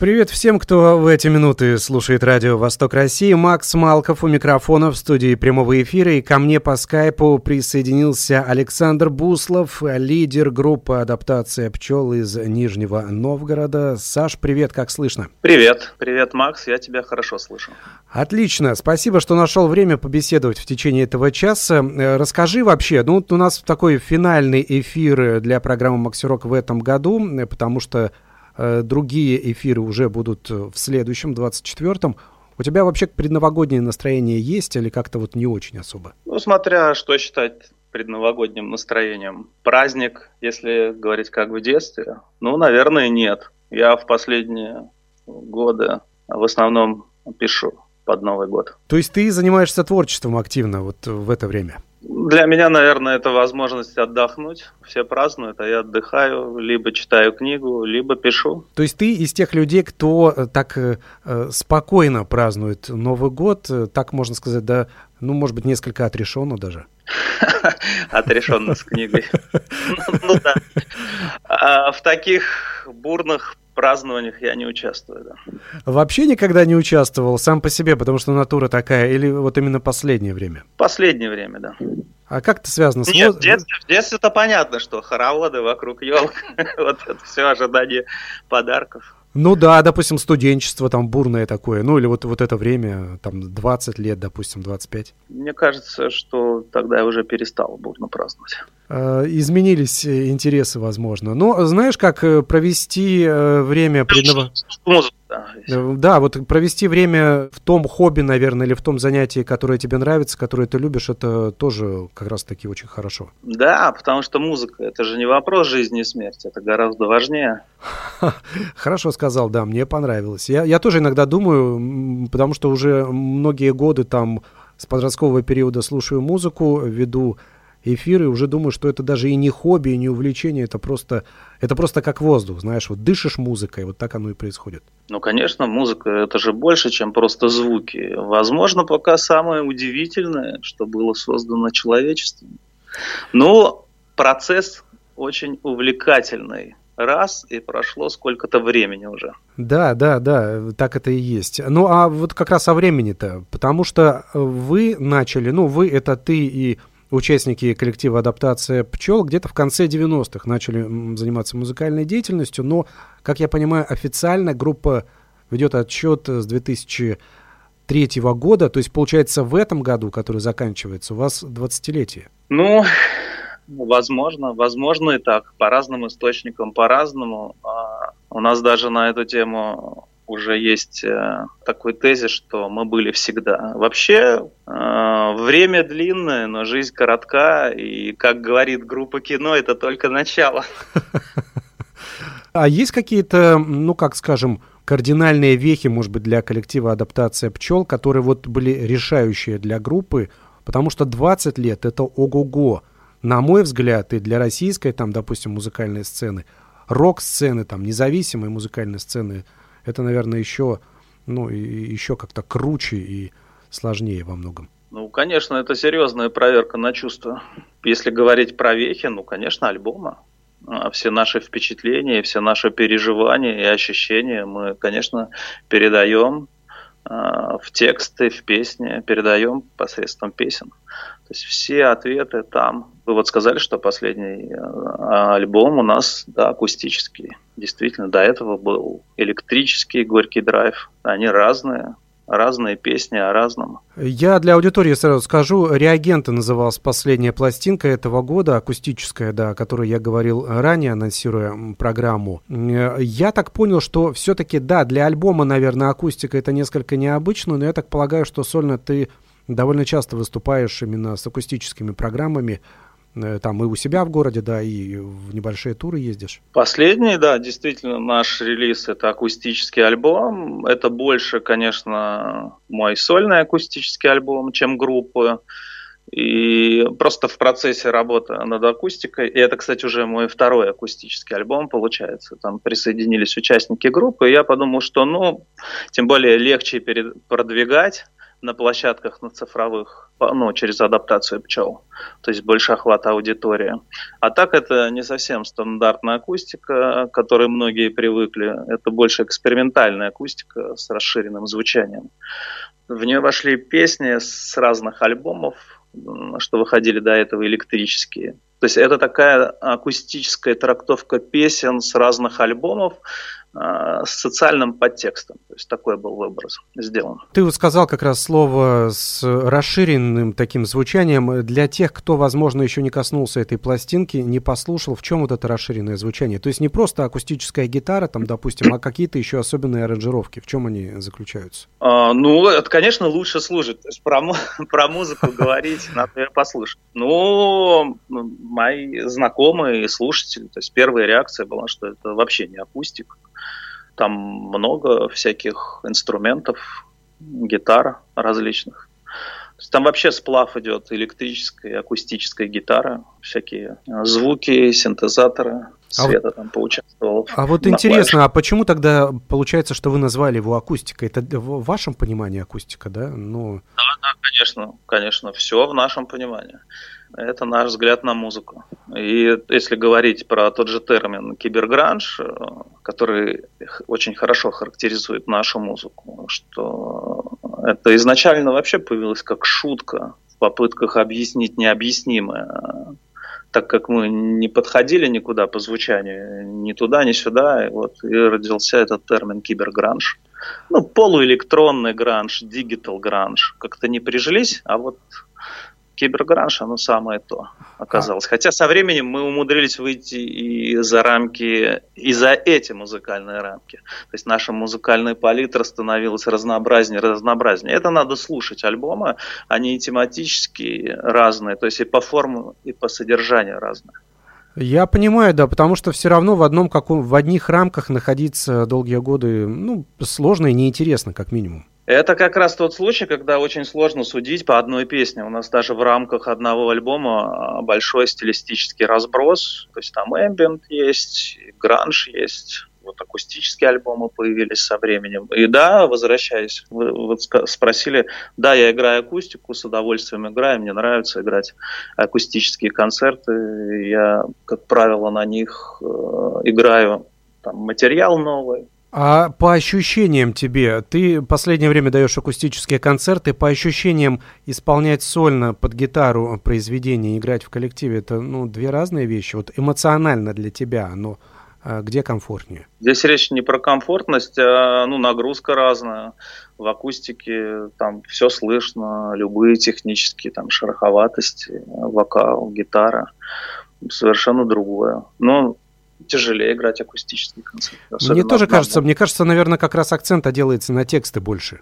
Привет всем, кто в эти минуты слушает радио «Восток России». Макс Малков у микрофона в студии прямого эфира. И ко мне по скайпу присоединился Александр Буслов, лидер группы «Адаптация пчел» из Нижнего Новгорода. Саш, привет, как слышно? Привет, привет, Макс, я тебя хорошо слышу. Отлично, спасибо, что нашел время побеседовать в течение этого часа. Э, расскажи вообще, ну у нас такой финальный эфир для программы «Максирок» в этом году, э, потому что другие эфиры уже будут в следующем, 24-м. У тебя вообще предновогоднее настроение есть или как-то вот не очень особо? Ну, смотря что считать предновогодним настроением. Праздник, если говорить как в детстве, ну, наверное, нет. Я в последние годы в основном пишу под Новый год. То есть ты занимаешься творчеством активно вот в это время? Для меня, наверное, это возможность отдохнуть. Все празднуют, а я отдыхаю, либо читаю книгу, либо пишу. То есть ты из тех людей, кто э, так э, э, спокойно празднует Новый год, так можно сказать, да, ну, может быть, несколько отрешенно даже? Отрешенно с книгой. Ну да. А в таких бурных празднованиях я не участвую, да. Вообще никогда не участвовал сам по себе, потому что натура такая, или вот именно последнее время? Последнее время, да. А как это связано с... Нет, в детстве, в детстве это понятно, что хороводы вокруг елок, вот это все ожидание подарков. Ну да, допустим, студенчество там бурное такое, ну или вот, вот это время, там 20 лет, допустим, 25. Мне кажется, что тогда я уже перестал бурно праздновать. Э, изменились э, интересы, возможно. Но знаешь, как э, провести время предного... Да, вот провести время в том хобби, наверное, или в том занятии, которое тебе нравится, которое ты любишь, это тоже как раз-таки очень хорошо. Да, потому что музыка – это же не вопрос жизни и смерти, это гораздо важнее. Хорошо сказал, да, мне понравилось. Я, я тоже иногда думаю, потому что уже многие годы там с подросткового периода слушаю музыку, веду эфиры, уже думаю, что это даже и не хобби, и не увлечение, это просто, это просто как воздух, знаешь, вот дышишь музыкой, вот так оно и происходит. Ну, конечно, музыка это же больше, чем просто звуки. Возможно, пока самое удивительное, что было создано человечеством. Но процесс очень увлекательный раз, и прошло сколько-то времени уже. Да, да, да, так это и есть. Ну, а вот как раз о времени-то, потому что вы начали, ну, вы это ты и участники коллектива «Адаптация пчел» где-то в конце 90-х начали заниматься музыкальной деятельностью, но, как я понимаю, официально группа ведет отчет с 2003 года, то есть, получается, в этом году, который заканчивается, у вас 20-летие. Ну, возможно, возможно и так. По разным источникам, по-разному. А у нас даже на эту тему уже есть э, такой тезис, что мы были всегда. Вообще, э, время длинное, но жизнь коротка, и, как говорит группа кино, это только начало. А есть какие-то, ну, как скажем, кардинальные вехи, может быть, для коллектива адаптация пчел, которые вот были решающие для группы, потому что 20 лет это ого-го. На мой взгляд, и для российской, там, допустим, музыкальной сцены, рок-сцены, там, независимой музыкальной сцены – это, наверное, еще, ну, и, еще как-то круче и сложнее во многом. Ну, конечно, это серьезная проверка на чувства. Если говорить про вехи, ну, конечно, альбома. Все наши впечатления, все наши переживания и ощущения мы, конечно, передаем а, в тексты, в песни, передаем посредством песен. То есть все ответы там. Вы вот сказали, что последний а, альбом у нас да, акустический. Действительно, до этого был электрический горький драйв. Они разные, разные песни о разном. Я для аудитории сразу скажу, «Реагенты» называлась последняя пластинка этого года, акустическая, да, о которой я говорил ранее, анонсируя программу. Я так понял, что все-таки, да, для альбома, наверное, акустика это несколько необычно, но я так полагаю, что сольно ты довольно часто выступаешь именно с акустическими программами. Э, там и у себя в городе, да, и в небольшие туры ездишь. Последний, да, действительно, наш релиз – это акустический альбом. Это больше, конечно, мой сольный акустический альбом, чем группа. И просто в процессе работы над акустикой, и это, кстати, уже мой второй акустический альбом получается, там присоединились участники группы, и я подумал, что, ну, тем более легче продвигать на площадках, на цифровых, ну, через адаптацию пчел, то есть больше охват аудитории. А так это не совсем стандартная акустика, к которой многие привыкли, это больше экспериментальная акустика с расширенным звучанием. В нее вошли песни с разных альбомов, что выходили до этого электрические. То есть это такая акустическая трактовка песен с разных альбомов, с социальным подтекстом. То есть такой был выбор сделан. Ты вот сказал как раз слово с расширенным таким звучанием. Для тех, кто, возможно, еще не коснулся этой пластинки, не послушал, в чем вот это расширенное звучание? То есть не просто акустическая гитара, там, допустим, а какие-то еще особенные аранжировки. В чем они заключаются? А, ну, это, конечно, лучше служит. То есть про, про музыку говорить надо послушать. Ну, мои знакомые и слушатели, то есть первая реакция была, что это вообще не акустика там много всяких инструментов, гитар различных. Там вообще сплав идет электрическая, акустическая гитара, всякие звуки, синтезаторы. Света а там поучаствовал. А вот интересно, клавиш. а почему тогда получается, что вы назвали его акустикой? Это в вашем понимании акустика, да? Ну... Да, да, конечно, конечно, все в нашем понимании. Это наш взгляд на музыку. И если говорить про тот же термин кибергранж, э, который очень хорошо характеризует нашу музыку, что это изначально вообще появилось как шутка в попытках объяснить необъяснимое, так как мы не подходили никуда по звучанию, ни туда, ни сюда, и вот и родился этот термин кибергранж. Ну, полуэлектронный гранж, дигитал гранж. Как-то не прижились, а вот кибергранж, оно самое то оказалось. А. Хотя со временем мы умудрились выйти и за рамки, и за эти музыкальные рамки. То есть наша музыкальная палитра становилась разнообразнее, разнообразнее. Это надо слушать альбомы, они тематически разные, то есть и по форму, и по содержанию разные. Я понимаю, да, потому что все равно в одном каком, в одних рамках находиться долгие годы, ну, сложно и неинтересно, как минимум. Это как раз тот случай, когда очень сложно судить по одной песне. У нас даже в рамках одного альбома а, большой стилистический разброс. То есть там эмбиент есть, гранж есть, вот акустические альбомы появились со временем. И да, возвращаясь, вы вот спросили, да, я играю акустику, с удовольствием играю, мне нравится играть акустические концерты. Я, как правило, на них э, играю там, материал новый, а по ощущениям тебе, ты последнее время даешь акустические концерты, по ощущениям исполнять сольно под гитару произведение, играть в коллективе, это ну, две разные вещи. Вот эмоционально для тебя, но а где комфортнее? Здесь речь не про комфортность, а ну, нагрузка разная. В акустике там все слышно, любые технические там шероховатости, вокал, гитара, совершенно другое. Но тяжелее играть акустический концерт. Мне тоже кажется, мне кажется, наверное, как раз акцент делается на тексты больше.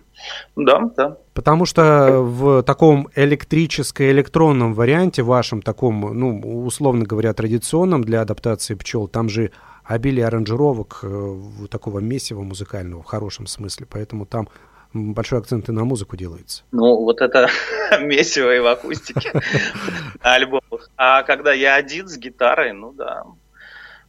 Да, да. Потому что в таком электрическо-электронном варианте, вашем таком, ну, условно говоря, традиционном для адаптации пчел, там же обилие аранжировок э, такого месива музыкального в хорошем смысле, поэтому там большой акцент и на музыку делается. Ну, вот это месиво и в акустике альбомах. А когда я один с гитарой, ну да,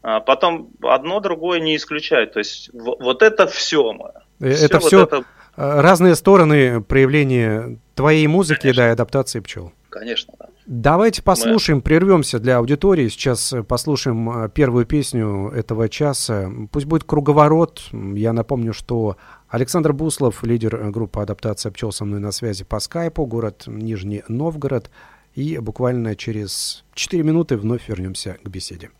потом одно другое не исключает. То есть вот это все мы. Э, это все, вот это... Э, разные стороны проявления твоей музыки Конечно. да, и адаптации пчел. Конечно, да. Давайте послушаем, Мы... прервемся для аудитории. Сейчас э, послушаем первую песню этого часа. Пусть будет круговорот. Я напомню, что Александр Буслов, лидер группы «Адаптация пчел» со мной на связи по скайпу, город Нижний Новгород. И буквально через 4 минуты вновь вернемся к беседе.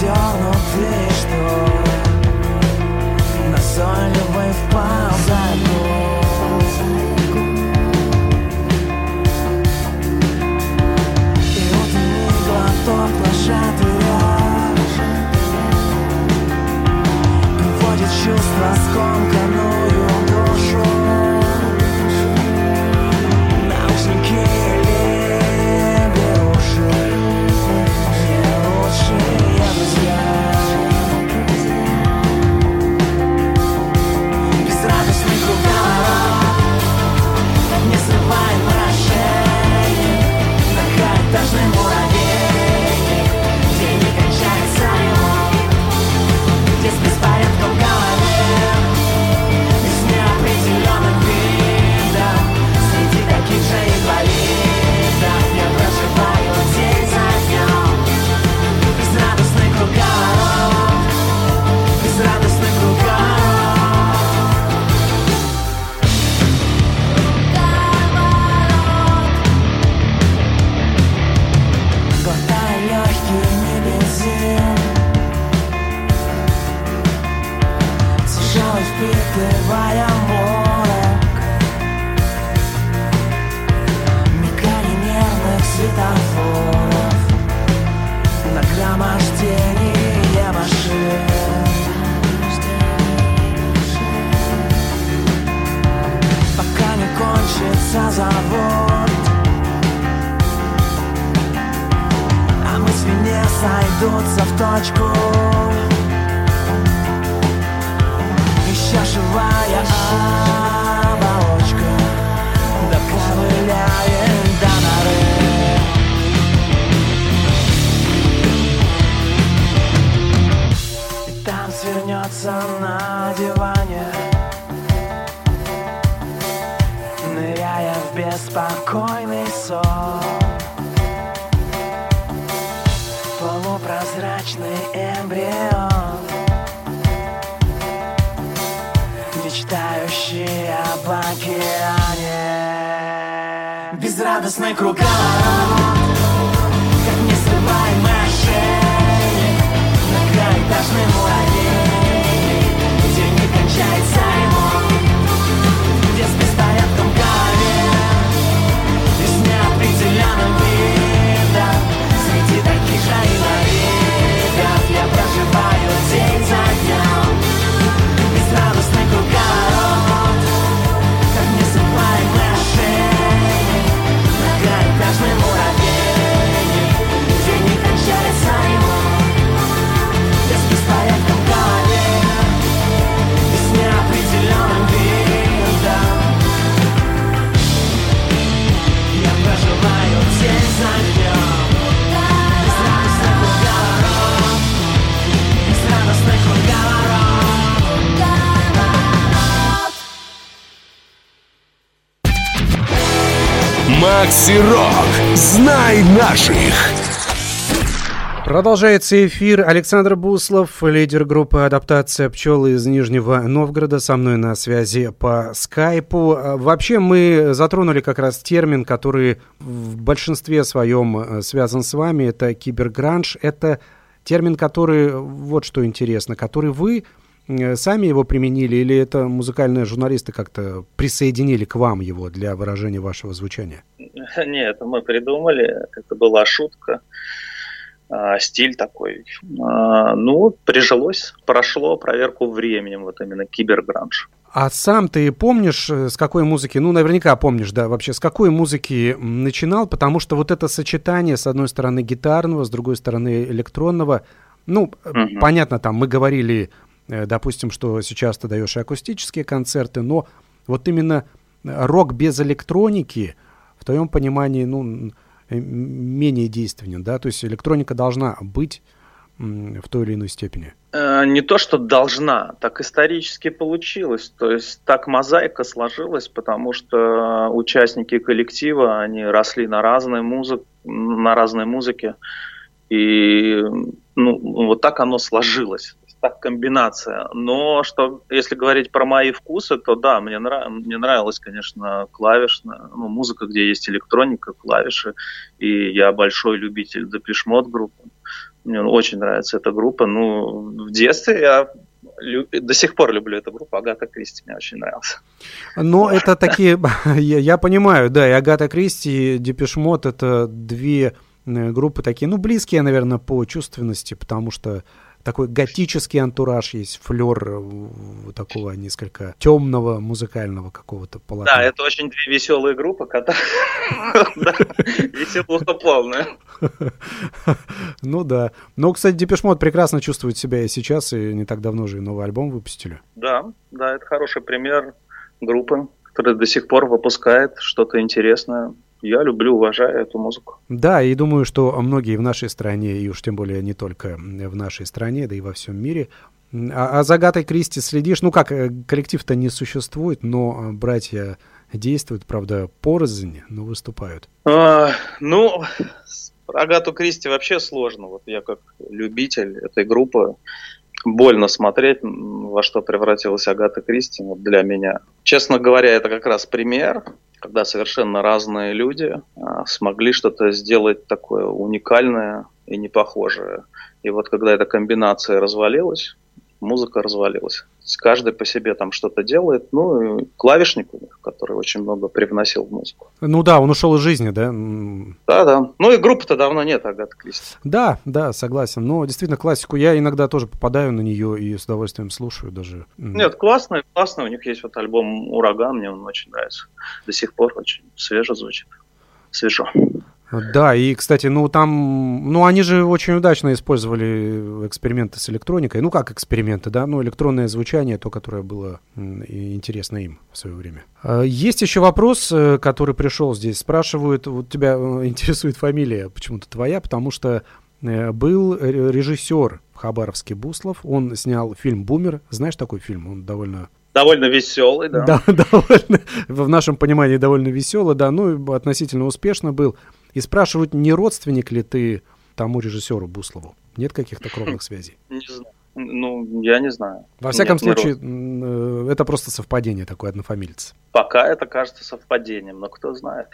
Задернутые шторы Назойливый впал за nas concas. Беспокойный сон. Полупрозрачный эмбрион. Мечтающий об океане. Безрадостный круговорот Как несрываемый ошейник Многоэтажный муравей Макси Рок. Знай наших. Продолжается эфир. Александр Буслов, лидер группы «Адаптация пчел» из Нижнего Новгорода, со мной на связи по скайпу. А, Вообще мы затронули как раз термин, который в большинстве своем э, связан с вами. Это кибергранж. Это термин, который, вот что интересно, который вы э, сами его применили или это музыкальные журналисты как-то присоединили к вам его для выражения вашего звучания? Нет, мы придумали, это была шутка, а, стиль такой. А, Ну, прижилось, прошло проверку временем, вот именно кибергранж. А сам ты помнишь, э, с какой музыки, ну, наверняка помнишь, да, вообще, с какой музыки начинал, потому что вот это сочетание, с одной стороны, гитарного, с другой стороны, электронного, ну, э, Мгм. понятно, там, мы говорили, э, допустим, что сейчас ты даешь и акустические концерты, но вот именно э, рок без электроники, в твоем понимании, ну, э, менее действенен, да, то есть электроника должна быть в той или иной степени. Э, Не то, что должна, так исторически получилось. То есть так мозаика сложилась, потому что участники коллектива, они росли на разной, музык, на разной музыке. И ну, вот так оно сложилось. Так комбинация. Но что, если говорить про мои вкусы, то да, мне, нрав... мне нравилась, конечно, клавишная, ну, музыка, где есть электроника, клавиши. И я большой любитель Mode группы. Мне очень нравится эта группа. Ну, в детстве я до сих пор люблю эту группу. Агата Кристи мне очень нравился. Но это такие, я, я понимаю, да, и Агата Кристи, и Депешмот это две э, группы такие, ну, близкие, наверное, по чувственности, потому что такой готический антураж есть, флер э, такого несколько темного музыкального какого-то полотна. Да, это очень две веселые группы, которые Да, веселуха полная. Ну да. Но, кстати, Депешмот прекрасно чувствует себя и сейчас, и не так давно же и новый альбом выпустили. Да, да, это хороший пример группы, которая до сих пор выпускает что-то интересное. Я люблю, уважаю эту музыку. Да, и думаю, что многие в нашей стране, и уж тем более не только в нашей стране, да и во всем мире, а, а за Агатой Кристи следишь, ну как, э, коллектив-то не существует, но э, братья действуют, правда, порознь, но выступают. А, Ну, про Агату Кристи вообще сложно. Вот я как любитель этой группы, больно смотреть, во что превратилась Агата Кристи вот для меня. Честно говоря, это как раз пример, когда совершенно разные люди а, смогли что-то сделать такое уникальное и не похожие. И вот когда эта комбинация развалилась, музыка развалилась. Каждый по себе там что-то делает. Ну, и клавишник у них, который очень много привносил в музыку. Ну да, он ушел из жизни, да? Да, да. Ну и группы-то давно нет, Агата Кристи. Да, да, согласен. Но действительно, классику я иногда тоже попадаю на нее и с удовольствием слушаю даже. Нет, классно, классно. У них есть вот альбом «Ураган», мне он очень нравится. До сих пор очень свеже звучит. Свежо. Да, и, кстати, ну там, ну они же очень удачно использовали эксперименты с электроникой. Ну как эксперименты, да, ну электронное звучание, то, которое было интересно им в свое время. А, есть еще вопрос, э, который пришел здесь. Спрашивают, вот тебя э, интересует фамилия почему-то твоя, потому что э, был режиссер в Хабаровске Буслов, он снял фильм «Бумер». Знаешь такой фильм? Он довольно Довольно веселый, да. Да, довольно, в нашем понимании довольно веселый, да, ну, относительно успешно был. И спрашивают, не родственник ли ты тому режиссеру Буслову? Нет каких-то кровных связей? Не знаю. Ну, я не знаю. Во всяком Нет, случае, э, это просто совпадение такое, однофамильц. Пока это кажется совпадением, но кто знает.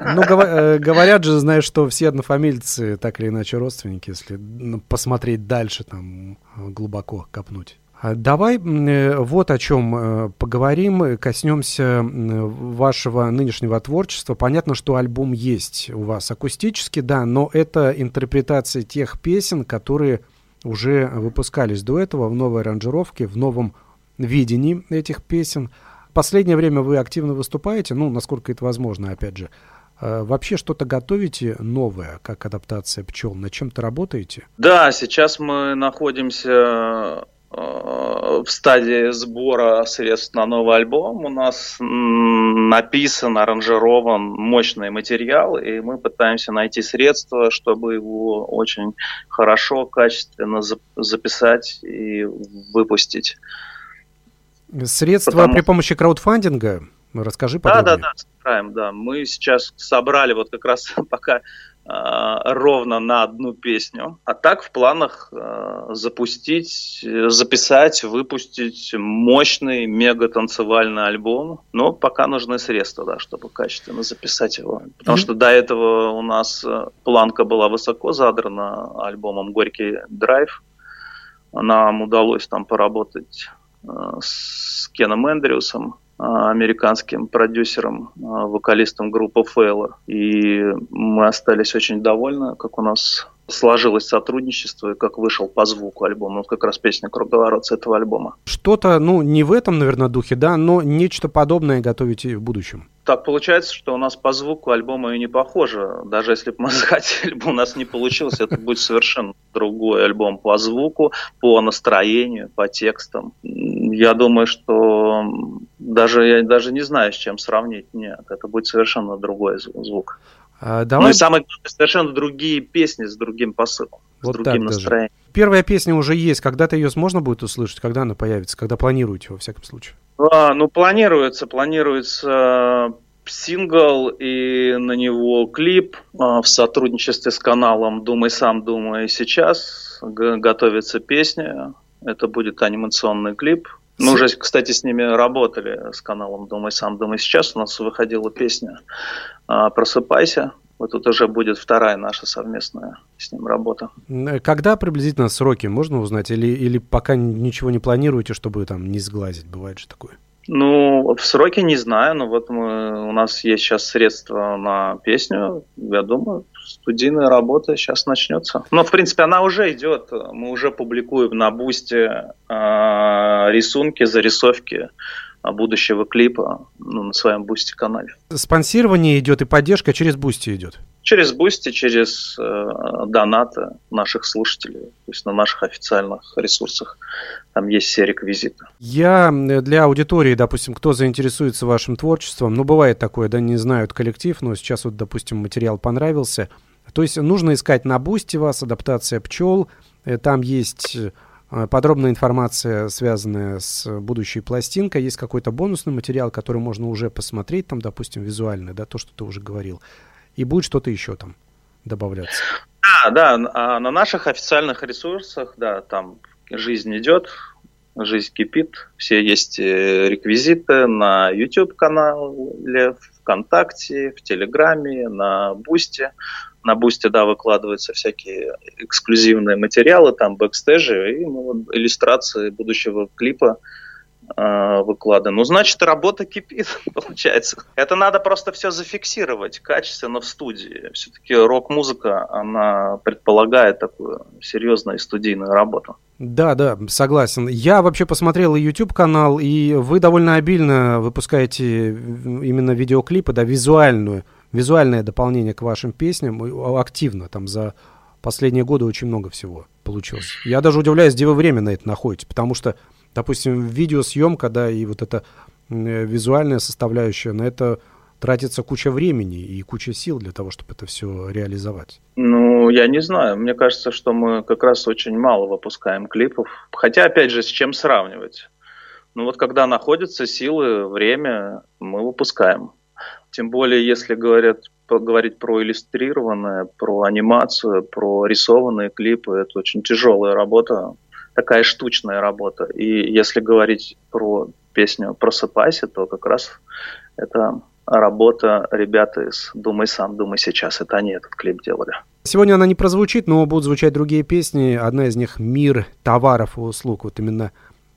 Ну, э, говорят же, знаешь, что все однофамильцы так или иначе родственники, если ну, посмотреть дальше, там, глубоко копнуть. А давай э, вот о чем э, поговорим, коснемся вашего нынешнего творчества. Понятно, что альбом есть у вас акустический, да, но это интерпретация тех песен, которые уже выпускались до этого в новой аранжировке, в новом видении этих песен. В последнее время вы активно выступаете, ну, насколько это возможно, опять же. А вообще что-то готовите новое, как адаптация пчел? На чем-то работаете? Да, сейчас мы находимся в стадии сбора средств на новый альбом. У нас написан, аранжирован мощный материал, и мы пытаемся найти средства, чтобы его очень хорошо, качественно записать и выпустить. Средства Потому... при помощи краудфандинга? Расскажи подробнее. Да, да, да, собираем, да. Мы сейчас собрали вот как раз пока ровно на одну песню. А так в планах э, запустить, записать, выпустить мощный мега-танцевальный альбом. Но пока нужны средства, да, чтобы качественно записать его. Потому mm-hmm. что до этого у нас э, планка была высоко задрана альбомом «Горький драйв». Нам удалось там поработать с Кеном Эндрюсом, американским продюсером, а, вокалистом группы Фейла. И мы остались очень довольны, как у нас сложилось сотрудничество и как вышел по звуку альбом. Вот как раз песня «Круговорот» с этого альбома. Что-то, ну, не в этом, наверное, духе, да, но нечто подобное готовите в будущем. Так получается, что у нас по звуку альбома и не похоже. Даже если бы мы захотели бы, у нас не получилось, это будет совершенно другой альбом по звуку, по настроению, по текстам. Я думаю, что даже я даже не знаю, с чем сравнить. Нет, это будет совершенно другой звук. А, давай... Ну и самое главное, совершенно другие песни с другим посылом, вот с другим настроением. Даже. Первая песня уже есть. Когда-то ее можно будет услышать? Когда она появится? Когда планируете, во всяком случае? А, ну, планируется. Планируется сингл и на него клип а, в сотрудничестве с каналом «Думай сам, думай сейчас». Готовится песня. Это будет анимационный клип. Мы уже, кстати, с ними работали, с каналом «Думай сам, думай сейчас». У нас выходила песня а, «Просыпайся». Вот тут уже будет вторая наша совместная с ним работа. Когда приблизительно сроки можно узнать? Или, или пока ничего не планируете, чтобы там не сглазить? Бывает же такое? Ну, в сроки не знаю, но вот мы, у нас есть сейчас средства на песню. Я думаю, студийная работа сейчас начнется. Но, в принципе, она уже идет. Мы уже публикуем на Бусте э, рисунки, зарисовки будущего клипа ну, на своем Boosty канале. Спонсирование идет и поддержка через Boosty идет? Через Boosty, через э, донаты наших слушателей, то есть на наших официальных ресурсах. Там есть все реквизиты. Я для аудитории, допустим, кто заинтересуется вашим творчеством, ну, бывает такое, да, не знают коллектив, но сейчас вот, допустим, материал понравился. То есть нужно искать на Boosty вас, Адаптация Пчёл, э, там есть э, подробная информация, связанная с будущей пластинкой. Есть какой-то бонусный материал, который можно уже посмотреть, там, допустим, визуально, да, то, что ты уже говорил и будет что-то еще там добавляться. Да, да, а на наших официальных ресурсах, да, там жизнь идет, жизнь кипит, все есть э, реквизиты на YouTube канале, ВКонтакте, в Телеграме, на Бусте. На Бусте, да, выкладываются всякие эксклюзивные материалы, там бэкстейжи и ну, иллюстрации будущего клипа э, выкладываем. Ну, значит, работа кипит, получается. Это надо просто все зафиксировать качественно в студии. Все-таки рок-музыка, она предполагает такую серьезную студийную работу. Да, да, согласен. Я вообще посмотрел YouTube канал, и вы довольно обильно выпускаете именно видеоклипы, да, визуальную визуальное дополнение к вашим песням активно. Там за последние годы очень много всего получилось. Я даже удивляюсь, где вы время на это находите, потому что, допустим, видеосъемка, да, и вот эта визуальная составляющая, на это тратится куча времени и куча сил для того, чтобы это все реализовать? Ну, я не знаю. Мне кажется, что мы как раз очень мало выпускаем клипов. Хотя, опять же, с чем сравнивать? Ну вот когда находятся силы, время, мы выпускаем. Тем более, если говорят, говорить про иллюстрированное, про анимацию, про рисованные клипы, это очень тяжелая работа, такая штучная работа. И если говорить про песню «Просыпайся», то как раз это работа ребят из «Думай сам, думай сейчас». Это они этот клип делали. Сегодня она не прозвучит, но будут звучать другие песни. Одна из них «Мир товаров и услуг». Вот именно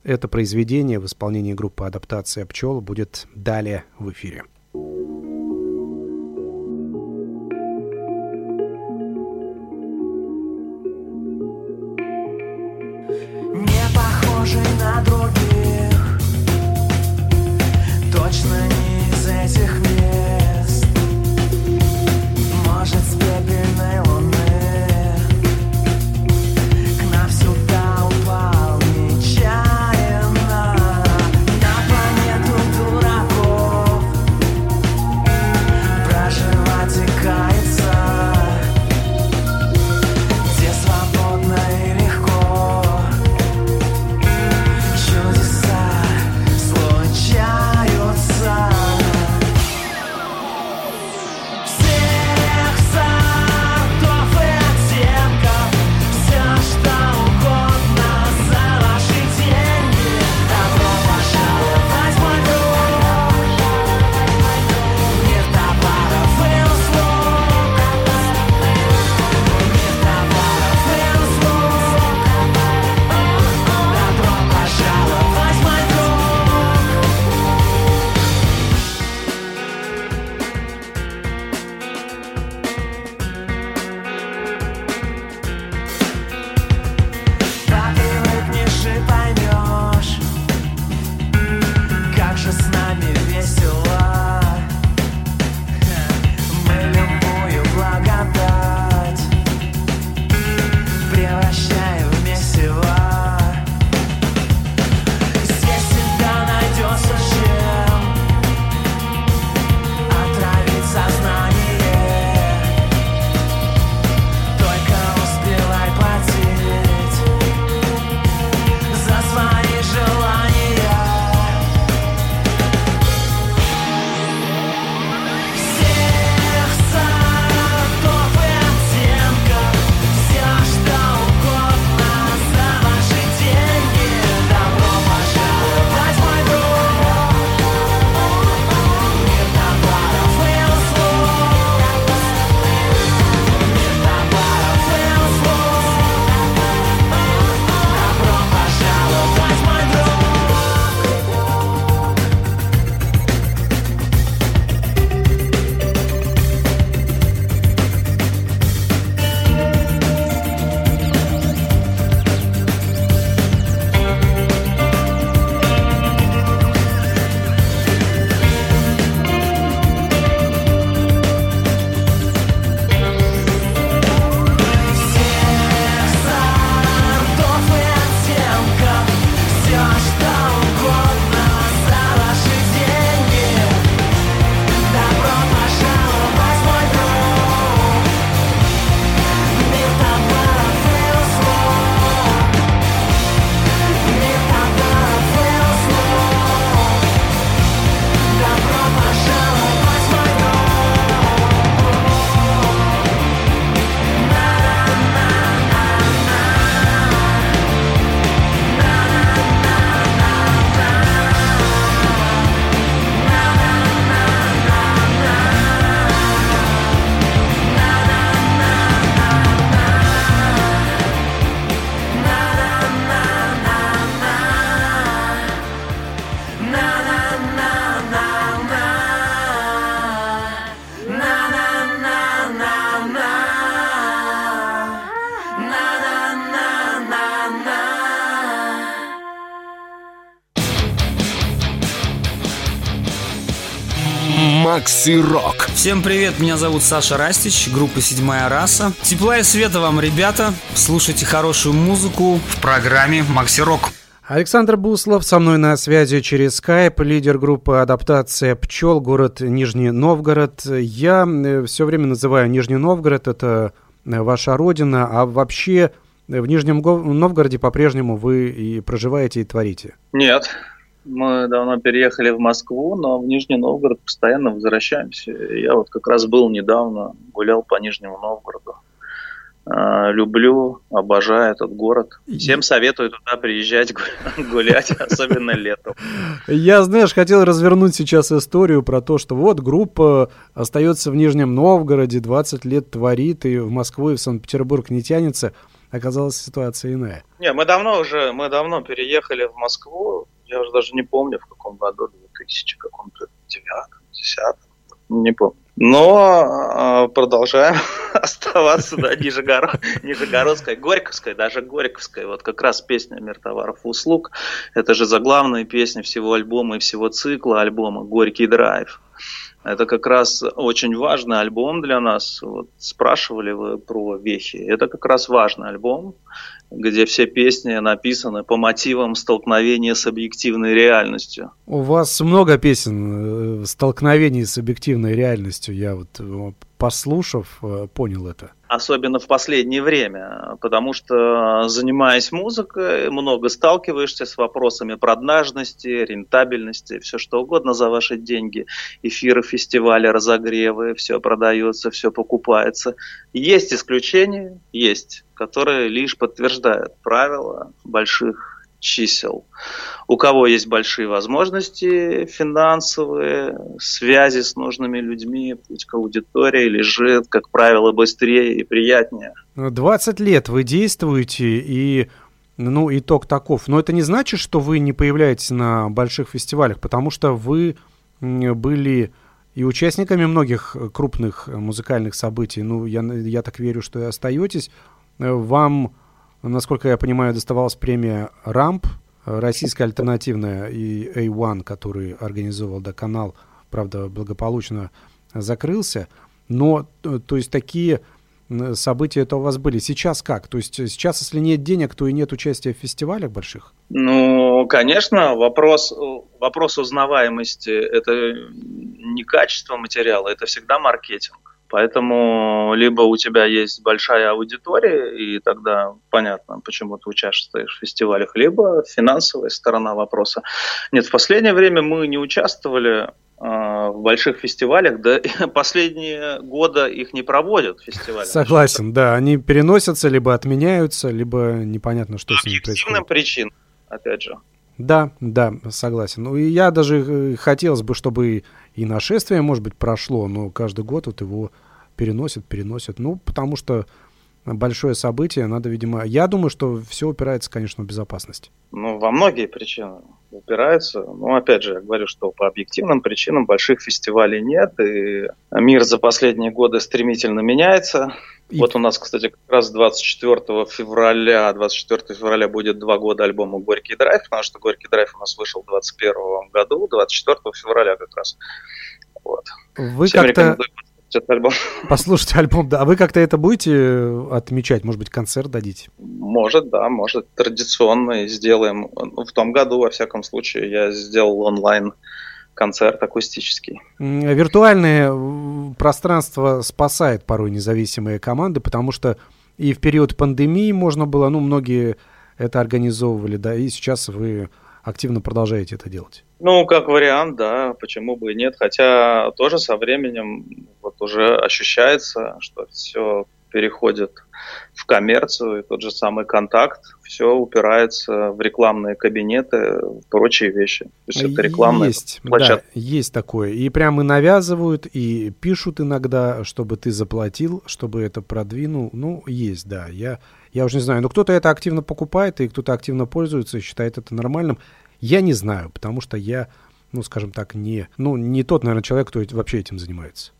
это произведение в исполнении группы «Адаптация пчел» будет далее в эфире. точно не из этих Макси Рок. Всем привет, меня зовут Саша Растич, группа «Седьмая раса». Тепла и света вам, ребята. Слушайте хорошую музыку в программе Макси Рок. Александр Буслов со мной на связи через скайп, лидер группы «Адаптация пчел», город Нижний Новгород. Я э, все время называю Нижний Новгород, это э, ваша родина, а вообще в Нижнем Новгороде по-прежнему вы и проживаете, и творите? Нет, мы давно переехали в Москву, но в Нижний Новгород постоянно возвращаемся. Я вот как раз был недавно, гулял по Нижнему Новгороду. А, люблю, обожаю этот город. Всем советую туда приезжать гулять, особенно летом. Я, знаешь, хотел развернуть сейчас историю про то, что вот группа остается в Нижнем Новгороде, 20 лет творит, и в Москву и в Санкт-Петербург не тянется. Оказалась ситуация иная. Не, мы давно уже, мы давно переехали в Москву. Я уже даже не помню, в каком году, 2000 каком-то девятом, десятом, не помню. Но э, продолжаем оставаться, да, Нижегоро... Нижегородской, Горьковской, даже Горьковской. Вот как раз песня «Мир товаров и услуг». Это же заглавная песня всего альбома и всего цикла альбома «Горький драйв». Это как раз очень важный альбом для нас. Вот спрашивали вы про вехи. Это как раз важный альбом, где все песни написаны по мотивам столкновения с объективной реальностью. У вас много песен э, столкновений с объективной реальностью. Я вот э, послушав, э, понял это. Особенно в последнее время, потому что, занимаясь музыкой, много сталкиваешься с вопросами продажности, рентабельности, все что угодно за ваши деньги. Эфиры, фестивали, разогревы, все продается, все покупается. Есть исключения, есть, которые лишь подтверждают правила больших чисел. У кого есть большие возможности финансовые, связи с нужными людьми, путь к аудитории лежит, как правило, быстрее и приятнее. 20 лет вы действуете, и ну, итог таков. Но это не значит, что вы не появляетесь на больших фестивалях, потому что вы были и участниками многих крупных музыкальных событий. Ну, я, я так верю, что и остаетесь. Вам насколько я понимаю, доставалась премия «Рамп», российская альтернативная и A1, который организовал да, канал, правда, благополучно закрылся. Но, э, то есть, такие события это у вас были. Сейчас как? То есть сейчас, если нет денег, то и нет участия в фестивалях больших? Ну, конечно, вопрос, вопрос узнаваемости – это не качество материала, это всегда маркетинг. Поэтому либо у тебя есть большая аудитория, и тогда понятно, почему ты участвуешь в фестивалях, либо финансовая сторона вопроса. Нет, в последнее время мы не участвовали а, в больших фестивалях, да последние годы их не проводят фестивали. Согласен, да, они переносятся, либо отменяются, либо непонятно, что с ними происходит. причин, опять же. Да, да, согласен. Ну и я даже э, хотелось бы, чтобы и нашествие, может быть, прошло, но каждый год вот его переносят, переносят. Ну, потому что большое событие, надо, видимо... Я думаю, что все упирается, конечно, в безопасность. Ну, во многие причины упираются. Ну, опять же, я говорю, что по объективным причинам больших фестивалей нет, и мир за последние годы стремительно меняется. И... Вот у нас, кстати, как раз 24 февраля, 24 февраля будет два года альбома «Горький драйв», потому что «Горький драйв» у нас вышел в 2021 году, 24 февраля как раз. Вот. Вы как-то этот альбом. Послушайте альбом, да. А вы как-то это будете э, отмечать? Может быть, концерт дадите? Может, да, может, традиционно сделаем. В том году, во всяком случае, я сделал онлайн концерт акустический. Виртуальное э, пространство спасает порой независимые команды, потому что и в период пандемии можно было, ну, многие это организовывали, да, и сейчас вы активно продолжаете это делать. Ну, как вариант, да, почему бы и нет. Хотя тоже со временем вот уже ощущается, что все переходит в коммерцию, и тот же самый контакт, все упирается в рекламные кабинеты, прочие вещи. То есть это рекламная есть, площадка. Да, есть такое. И прямо навязывают, и пишут иногда, чтобы ты заплатил, чтобы это продвинул. Ну, есть, да. Я, я уже не знаю. Но кто-то это активно покупает, и кто-то активно пользуется, и считает это нормальным. Я не знаю, потому что я, ну, скажем так, не, ну, не тот, наверное, человек, кто вообще этим занимается.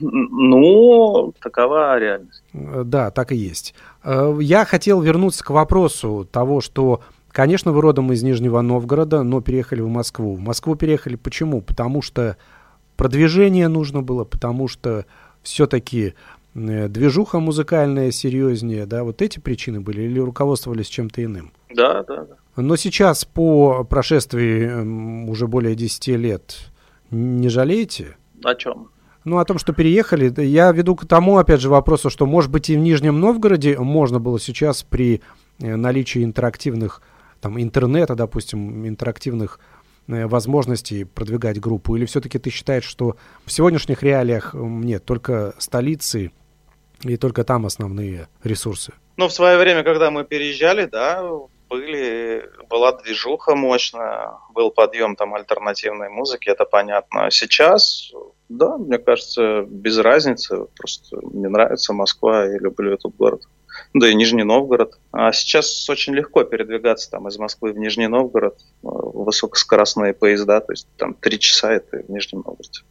Ну, такова реальность. Э, да, так и есть. Э, я хотел вернуться к вопросу того, что, конечно, вы родом из Нижнего Новгорода, но переехали в Москву. В Москву переехали почему? Потому что продвижение нужно было, потому что все-таки движуха музыкальная серьезнее, да, вот эти причины были или руководствовались чем-то иным? Да, да, да. Но сейчас, по прошествии м, уже более 10 лет, не жалеете? О чем? Ну, о том, что переехали, я веду к тому, опять же, вопросу, что, может быть, и в Нижнем Новгороде можно было сейчас при э, наличии интерактивных, там, интернета, допустим, интерактивных э, возможностей продвигать группу? Или все-таки ты считаешь, что в сегодняшних реалиях нет, только столицы и только там основные ресурсы? Ну, в свое время, когда мы переезжали, да, были, была движуха мощная, был подъем там альтернативной музыки, это понятно. А сейчас, да, мне кажется, без разницы, просто мне нравится Москва, я люблю этот город. Да и Нижний Новгород. А сейчас очень легко передвигаться там из Москвы в Нижний Новгород, э, высокоскоростные поезда, то есть там три часа это в Нижнем Новгороде.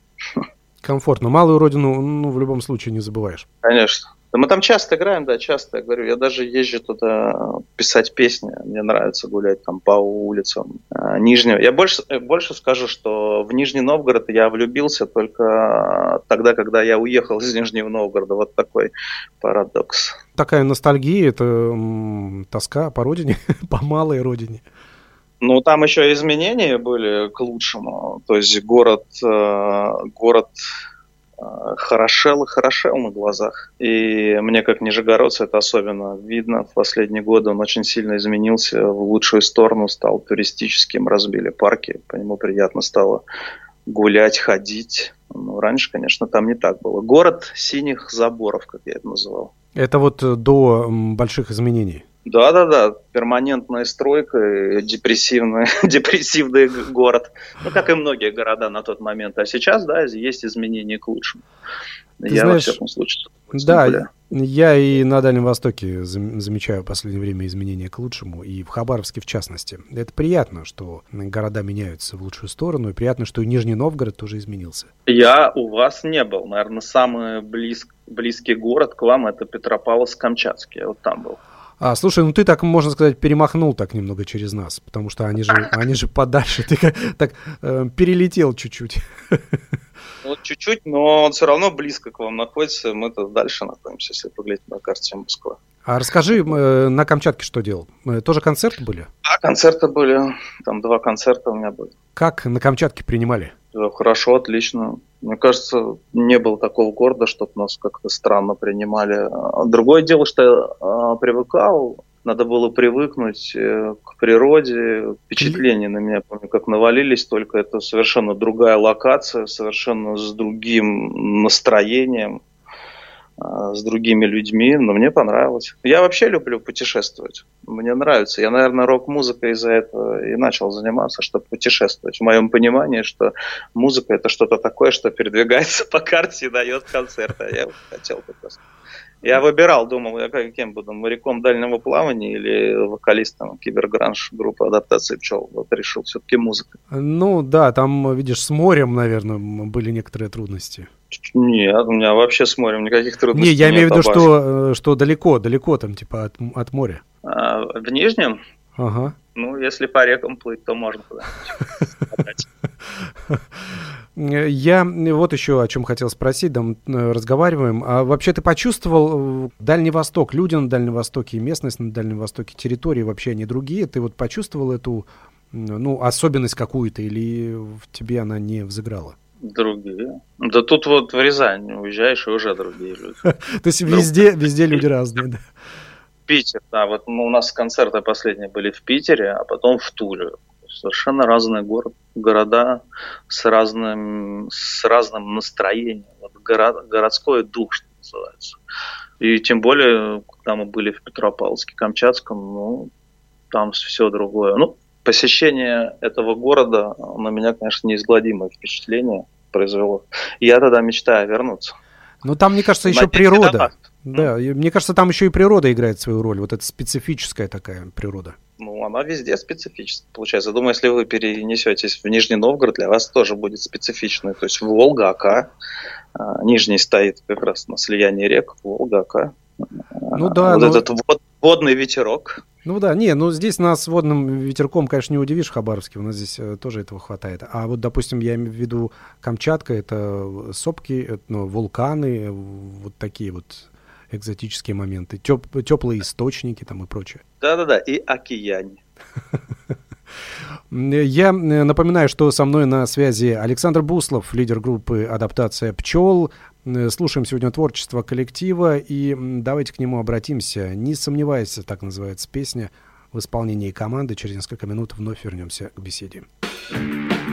Комфортно. Малую родину, ну, в любом случае не забываешь. Конечно. Да мы там часто играем, да, часто, я говорю, я даже езжу туда писать песни, мне нравится гулять там по улицам э, Нижнего. Я больше, э, больше скажу, что в Нижний Новгород я влюбился только тогда, когда я уехал из Нижнего Новгорода. Вот такой парадокс. Такая ностальгия, это м, тоска по родине, по малой родине. Ну, там еще изменения были к лучшему. То есть город, э, город э, хорошел и хорошел на глазах. И мне, как нижегородцу, это особенно видно. В последние годы он очень сильно изменился в лучшую сторону, стал туристическим, разбили парки, по нему приятно стало гулять, ходить. Ну, раньше, конечно, там не так было. Город синих заборов, как я это называл. Это вот э, до больших изменений. Да-да-да, перманентная стройка, депрессивный, депрессивный город. Ну, как и многие города на тот момент. А сейчас, да, есть изменения к лучшему. Ты Я, знаешь, во всяком случае. Да, я и на Дальнем Востоке зам- замечаю в последнее время изменения к лучшему, и в Хабаровске в частности. Это приятно, что города меняются в лучшую сторону, и приятно, что и Нижний Новгород тоже изменился. Я у вас не был. Наверное, самый близ- близкий город к вам это Петропавловск-Камчатский. Я вот там был. А, слушай, ну ты так, можно сказать, перемахнул так немного через нас, потому что они же, они же подальше. Ты как- так э, перелетел чуть-чуть. Вот чуть-чуть, но он все равно близко к вам находится. Мы-то дальше находимся, если поглядеть на карте Москвы. А расскажи, э, на Камчатке что делал? Э, Тоже концерты были? А концерты были, там два концерта у меня были. Как на Камчатке принимали? Да, хорошо, отлично. Мне кажется, не было такого города, чтобы нас как-то странно принимали. А Другое дело, что я а, привыкал, надо было привыкнуть э, к природе. Впечатления на меня, помню, как навалились, только это совершенно другая локация, совершенно с другим настроением, с другими людьми, но мне понравилось. Я вообще люблю путешествовать. Мне нравится. Я, наверное, рок-музыкой из-за этого и начал заниматься, чтобы путешествовать. В моем понимании, что музыка это что-то такое, что передвигается по карте и дает концерт. А я хотел как раз. Я выбирал, думал, я кем буду, моряком дальнего плавания или вокалистом кибергранж группы адаптации пчел. Вот решил, все-таки музыка. Ну да, там, видишь, с морем, наверное, были некоторые трудности. Нет, у меня вообще с морем никаких Не, трудностей я имею в виду, что, э, что далеко, далеко там, типа, от, от моря. А, в Нижнем, Ага. ну, если по рекам плыть, то можно куда-нибудь. Я вот еще о чем хотел спросить, там э, разговариваем. А вообще ты почувствовал э, Дальний Восток, люди на Дальнем Востоке, местность на Дальнем Востоке, территории вообще они другие? Ты вот почувствовал эту, ну, особенность какую-то или в тебе она не взыграла? Другие. Да тут вот в Рязань уезжаешь, и уже другие люди. То есть везде, везде люди разные, да? Питер, да, вот у нас концерты последние были в Питере, а потом в Туле. Совершенно разный город, города с разным, с разным настроением. Вот горо- городской дух, что называется. И тем более, когда мы были в Петропавловске-Камчатском, ну, там все другое. Ну, посещение этого города на меня, конечно, неизгладимое впечатление произвело. И я тогда мечтаю вернуться. Ну, там, мне кажется, еще Надеюсь, природа. Да, мне кажется, там еще и природа играет свою роль. Вот эта специфическая такая природа. Ну, она везде специфическая, получается. Я думаю, если вы перенесетесь в Нижний Новгород, для вас тоже будет специфичная. То есть Волга, Ака. а, Нижний стоит как раз на слиянии рек, Волга, Ака. Ну да, вот но- этот вод- водный ветерок. Ну да, не, ну здесь нас водным ветерком, конечно, не удивишь в Хабаровске, у нас здесь э, тоже этого хватает. А вот, допустим, я имею в виду Камчатка, это сопки, это, ну, вулканы, вот такие вот экзотические моменты, теп, теплые источники там и прочее. Да-да-да, и океане. Я э, напоминаю, что со мной на связи Александр Буслов, лидер группы «Адаптация пчел». Э, слушаем сегодня творчество коллектива, и давайте к нему обратимся. «Не сомневайся», так называется песня, в исполнении команды. Через несколько минут вновь вернемся к беседе. Жизнь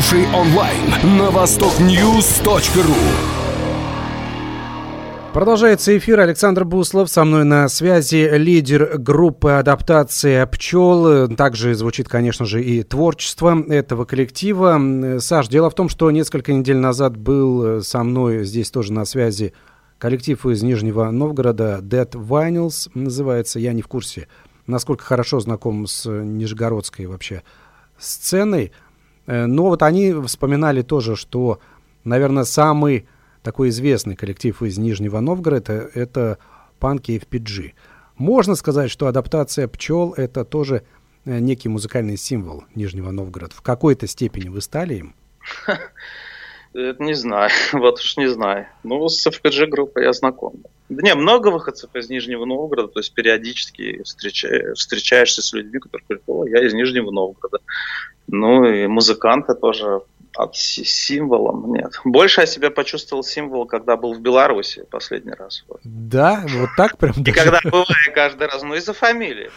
Слушай онлайн на востокньюз.ру. Продолжается эфир. Александр Буслов со мной на связи, лидер группы адаптация пчел. Также звучит, конечно же, и творчество этого коллектива. Саш, дело в том, что несколько недель назад был со мной здесь тоже на связи коллектив из Нижнего Новгорода, Dead Vinyls называется. Я не в курсе, насколько хорошо знаком с нижегородской вообще сценой. Э, Но вот они вспоминали тоже, что, наверное, самый такой известный коллектив из Нижнего Новгорода – это панки FPG. Можно сказать, что адаптация пчел – это тоже э, некий музыкальный символ Нижнего Новгорода. В какой-то степени вы стали им? Это не знаю, вот уж не знаю. Ну, с FPG группой я знаком. Да не, много выходцев из Нижнего Новгорода, то есть периодически встречаешь, встречаешься с людьми, которые говорят, о, я из Нижнего Новгорода. Ну, и музыканты тоже от символом нет. Больше я себя почувствовал символ, когда был в Беларуси последний раз. Да, вот так прям. И когда бываю каждый раз, ну из-за фамилии.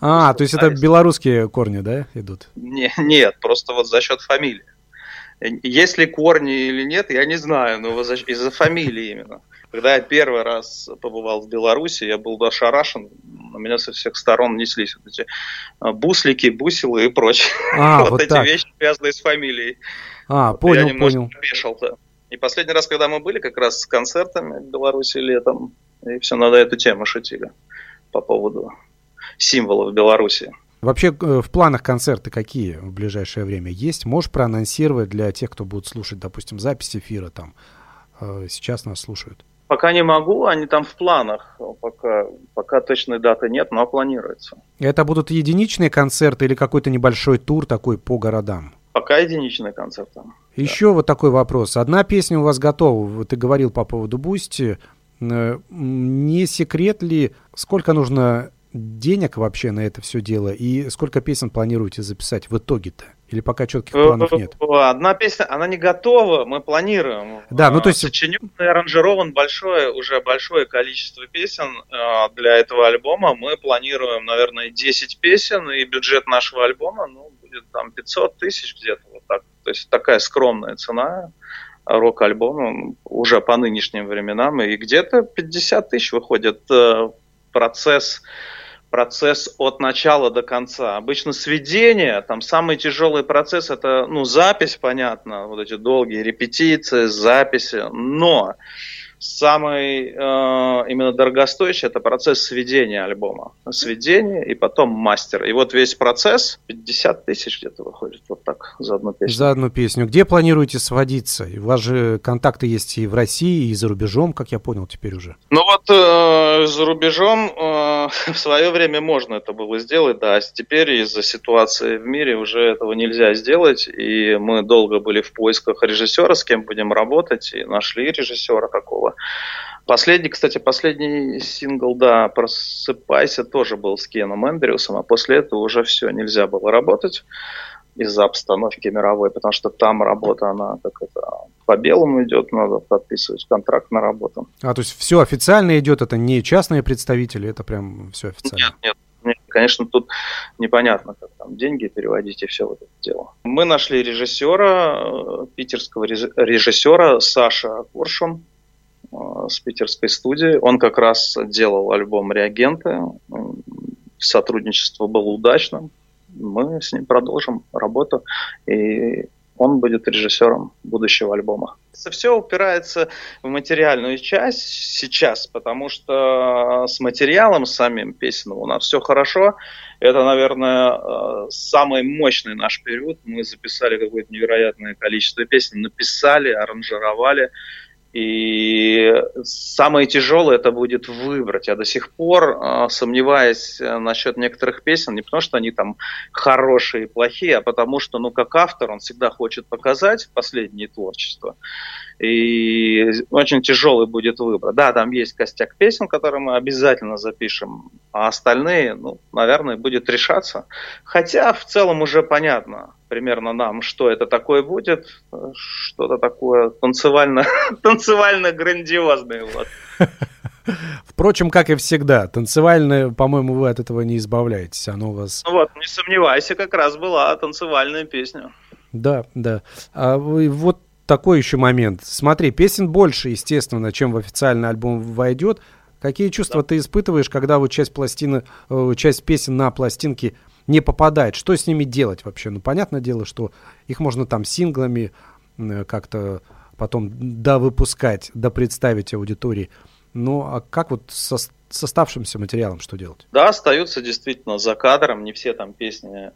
А, то есть это белорусские корни, да, идут? Не, нет, просто вот за счет фамилии. Есть ли корни или нет, я не знаю, но из-за фамилии именно. Когда я первый раз побывал в Беларуси, я был ошарашен, на меня со всех сторон неслись вот эти а, буслики, бусилы и прочее. А, вот, вот эти так. вещи, связанные с фамилией. А, вот понял, я понял. Пешил-то. И последний раз, когда мы были как раз с концертами в Беларуси летом, и все надо эту тему шутили по поводу символов Беларуси. Вообще э, в планах концерты какие в ближайшее время есть? Можешь проанонсировать для тех, кто будет слушать, допустим, запись эфира там? Э, сейчас нас слушают. Пока не могу, они там в планах. Пока, пока точной даты нет, но планируется. Это будут единичные концерты или какой-то небольшой тур такой по городам? Пока единичные концерты. Еще да. вот такой вопрос. Одна песня у вас готова. Ты говорил по поводу Boosty. Э, не секрет ли, сколько нужно денег вообще на это все дело? И сколько песен планируете записать в итоге-то? Или пока четких планов нет? Одна песня, она не готова, мы планируем. Да, ну то есть... Сочинен и аранжирован большое, уже большое количество песен э, для этого альбома. Мы планируем, наверное, 10 песен, и бюджет нашего альбома, ну, будет там 500 тысяч где-то вот так. То есть такая скромная цена рок-альбома уже по нынешним временам, и где-то 50 тысяч выходит э, процесс процесс от начала до конца. Обычно сведение, там самый тяжелый процесс это ну, запись, понятно, вот эти долгие репетиции, записи, но Самый э, именно дорогостоящий это процесс сведения альбома. Сведение и потом мастер. И вот весь процесс 50 тысяч где-то выходит вот так за одну песню. За одну песню. Где планируете сводиться? У вас же контакты есть и в России, и за рубежом, как я понял теперь уже. Ну вот э, за рубежом э, в свое время можно это было сделать, да. А теперь из-за ситуации в мире уже этого нельзя сделать. И мы долго были в поисках режиссера, с кем будем работать, и нашли режиссера такого было. Последний, кстати, последний сингл, да, «Просыпайся» тоже был с Кеном Эндрюсом, а после этого уже все, нельзя было работать из-за обстановки мировой, потому что там работа, она как это по белому идет, надо подписывать контракт на работу. А, то есть все официально идет, это не частные представители, это прям все официально? Нет, нет, нет, конечно, тут непонятно, как там деньги переводить и все вот это дело. Мы нашли режиссера, э, питерского режиссера Саша Коршун, с питерской студии. Он как раз делал альбом «Реагенты». Сотрудничество было удачным. Мы с ним продолжим работу, и он будет режиссером будущего альбома. Все упирается в материальную часть сейчас, потому что с материалом самим песенным у нас все хорошо. Это, наверное, самый мощный наш период. Мы записали какое-то невероятное количество песен, написали, аранжировали. И самое тяжелое это будет выбрать. Я до сих пор э, сомневаюсь э, насчет некоторых песен, не потому что они там хорошие и плохие, а потому что, ну, как автор, он всегда хочет показать последнее творчество. И очень тяжелый будет выбор. Да, там есть костяк песен, которые мы обязательно запишем, а остальные, ну, наверное, будет решаться. Хотя в целом уже понятно, примерно нам, что это такое будет, что-то такое танцевально, танцевально грандиозное. Вот. Впрочем, как и всегда, танцевальное, по-моему, вы от этого не избавляетесь. Оно у вас... Ну вот, не сомневайся, как раз была танцевальная песня. Да, да. А вы, вот такой еще момент. Смотри, песен больше, естественно, чем в официальный альбом войдет. Какие чувства да. ты испытываешь, когда вот часть пластины, э, часть песен на пластинке не попадает. Что с ними делать вообще? Ну, понятное дело, что их можно там синглами э, как-то потом довыпускать, допредставить аудитории. Ну, а как вот со, с оставшимся материалом что делать? Да, остаются действительно за кадром. Не все там песни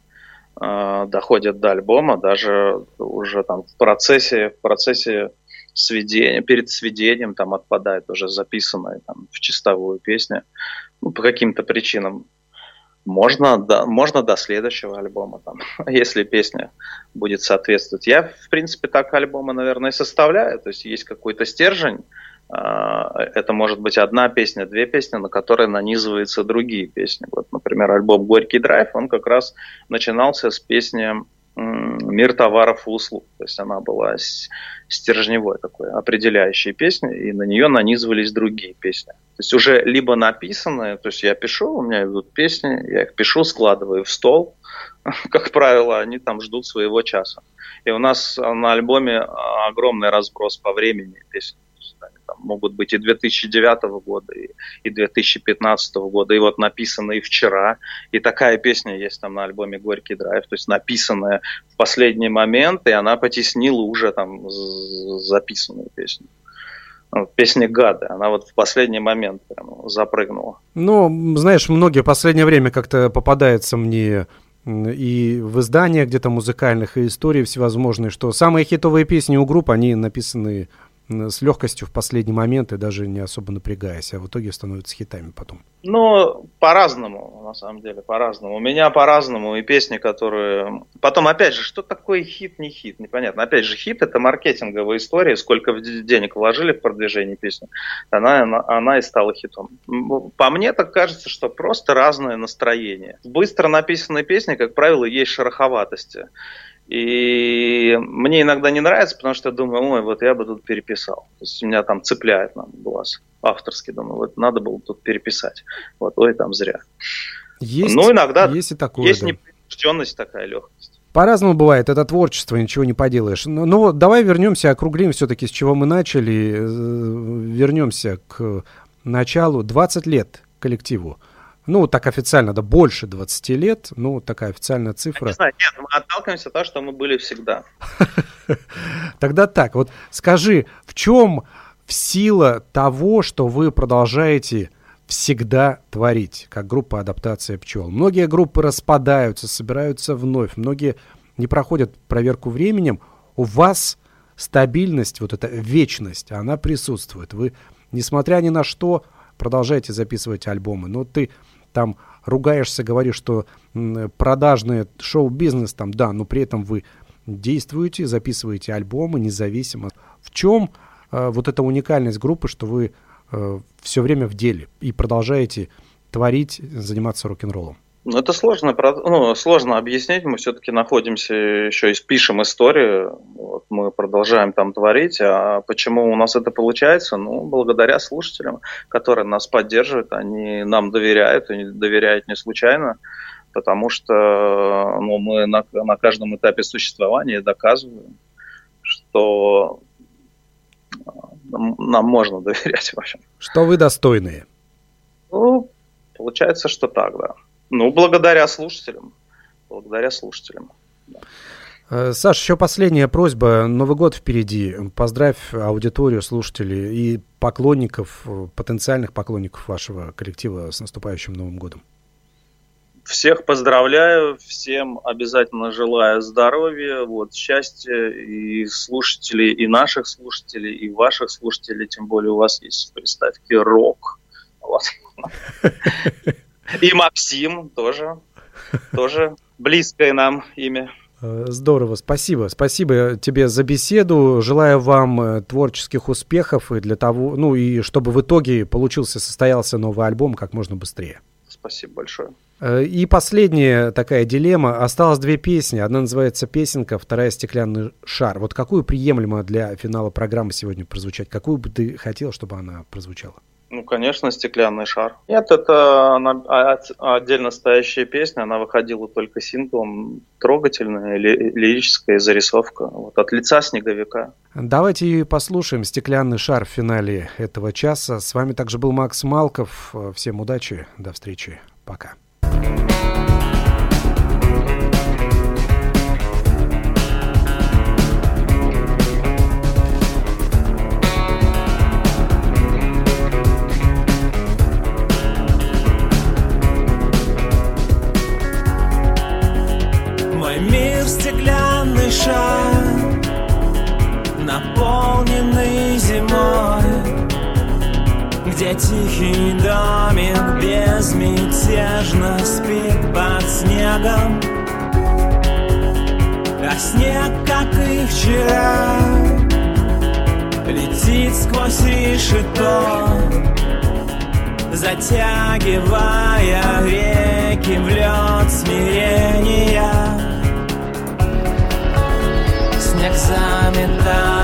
э, доходят до альбома, даже уже там в процессе, в процессе сведения, перед сведением там отпадает уже записанная там в чистовую песня. Ну, по каким-то причинам Можно, да, можно до следующего альбома, там, если песня будет соответствовать. Я, в принципе, так альбомы, наверное, и составляю. То есть есть какой-то стержень, а, это может быть одна песня, две песни, на которые нанизываются другие песни. Вот, например, альбом «Горький драйв», он как раз начинался с песни «Мир товаров и услуг». То есть она была стержневой такой, определяющей песней, и на нее нанизывались другие песни. То есть уже либо написанные, то есть я пишу, у меня идут песни, я их пишу, складываю в стол, как правило, они там ждут своего часа. И у нас на альбоме огромный разброс по времени песен там, могут быть и 2009 года, и, и 2015 года, и вот написанные вчера. И такая песня есть там на альбоме «Горький драйв», то есть написанная в последний момент, и она потеснила уже там записанную песню песня «Гады». Она вот в последний момент прям запрыгнула. Ну, знаешь, многие в последнее время как-то попадается мне и в изданиях где-то музыкальных, и истории всевозможные, что самые хитовые песни у групп, они написаны с легкостью в последний момент и даже не особо напрягаясь, а в итоге становятся хитами потом? Ну, по-разному, на самом деле, по-разному. У меня по-разному, и песни, которые... Потом, опять же, что такое хит, не хит, непонятно. Опять же, хит – это маркетинговая история, сколько денег вложили в продвижение песни, она, она, и стала хитом. По мне так кажется, что просто разное настроение. Быстро написанной песне, как правило, есть шероховатости. И мне иногда не нравится, потому что я думаю, ой, вот я бы тут переписал. То есть меня там цепляет нам глаз авторский, думаю, вот надо было тут переписать. Вот, ой, там зря. Есть, ну, иногда есть и такое, есть да. непринужденность такая, легкость. По-разному бывает, это творчество, ничего не поделаешь. Но, но давай вернемся, округлим все-таки, с чего мы начали, э, вернемся к началу. 20 лет коллективу ну, так официально, да, больше 20 лет, ну, такая официальная цифра. Не знаю, нет, мы отталкиваемся от того, что мы были всегда. Тогда так, вот скажи, в чем сила того, что вы продолжаете всегда творить, как группа адаптация пчел? Многие группы распадаются, собираются вновь, многие не проходят проверку временем. У вас стабильность, вот эта вечность, она присутствует. Вы, несмотря ни на что, продолжаете записывать альбомы. Но ты там ругаешься, говоришь, что продажный шоу-бизнес там, да, но при этом вы действуете, записываете альбомы независимо. В чем э, вот эта уникальность группы, что вы э, все время в деле и продолжаете творить, заниматься рок-н-роллом? Ну, это сложно, ну, сложно объяснить. Мы все-таки находимся еще и пишем историю. Вот мы продолжаем там творить. А почему у нас это получается? Ну, благодаря слушателям, которые нас поддерживают. Они нам доверяют, они доверяют не случайно. Потому что ну, мы на, на каждом этапе существования доказываем, что нам можно доверять, в общем. Что вы достойные? Ну, получается, что так, да. Ну, благодаря слушателям. Благодаря слушателям. Да. Э, Саш, еще последняя просьба. Новый год впереди. Поздравь аудиторию, слушателей и поклонников, потенциальных поклонников вашего коллектива с наступающим Новым годом. Всех поздравляю, всем обязательно желаю здоровья, вот, счастья и слушателей, и наших слушателей, и ваших слушателей, тем более у вас есть в приставке рок. Вот. И Максим тоже. Тоже близкое нам имя. Э, здорово, спасибо. Спасибо тебе за беседу. Желаю вам э, творческих успехов и для того, ну и чтобы в итоге получился, состоялся новый альбом как можно быстрее. Спасибо большое. Э, и последняя такая дилемма. Осталось две песни. Одна называется «Песенка», вторая «Стеклянный шар». Вот какую приемлемо для финала программы сегодня прозвучать? Какую бы ты хотел, чтобы она прозвучала? Ну, конечно, «Стеклянный шар». Нет, это она, а, отдельно стоящая песня, она выходила только синглом, трогательная, лирическая зарисовка, вот, от лица снеговика. Давайте и послушаем. «Стеклянный шар» в финале этого часа. С вами также был Макс Малков. Всем удачи, до встречи, пока. Где тихий домик безмятежно спит под снегом. А снег, как и вчера, летит сквозь решето Затягивая веки в лед смирения. Снег заметает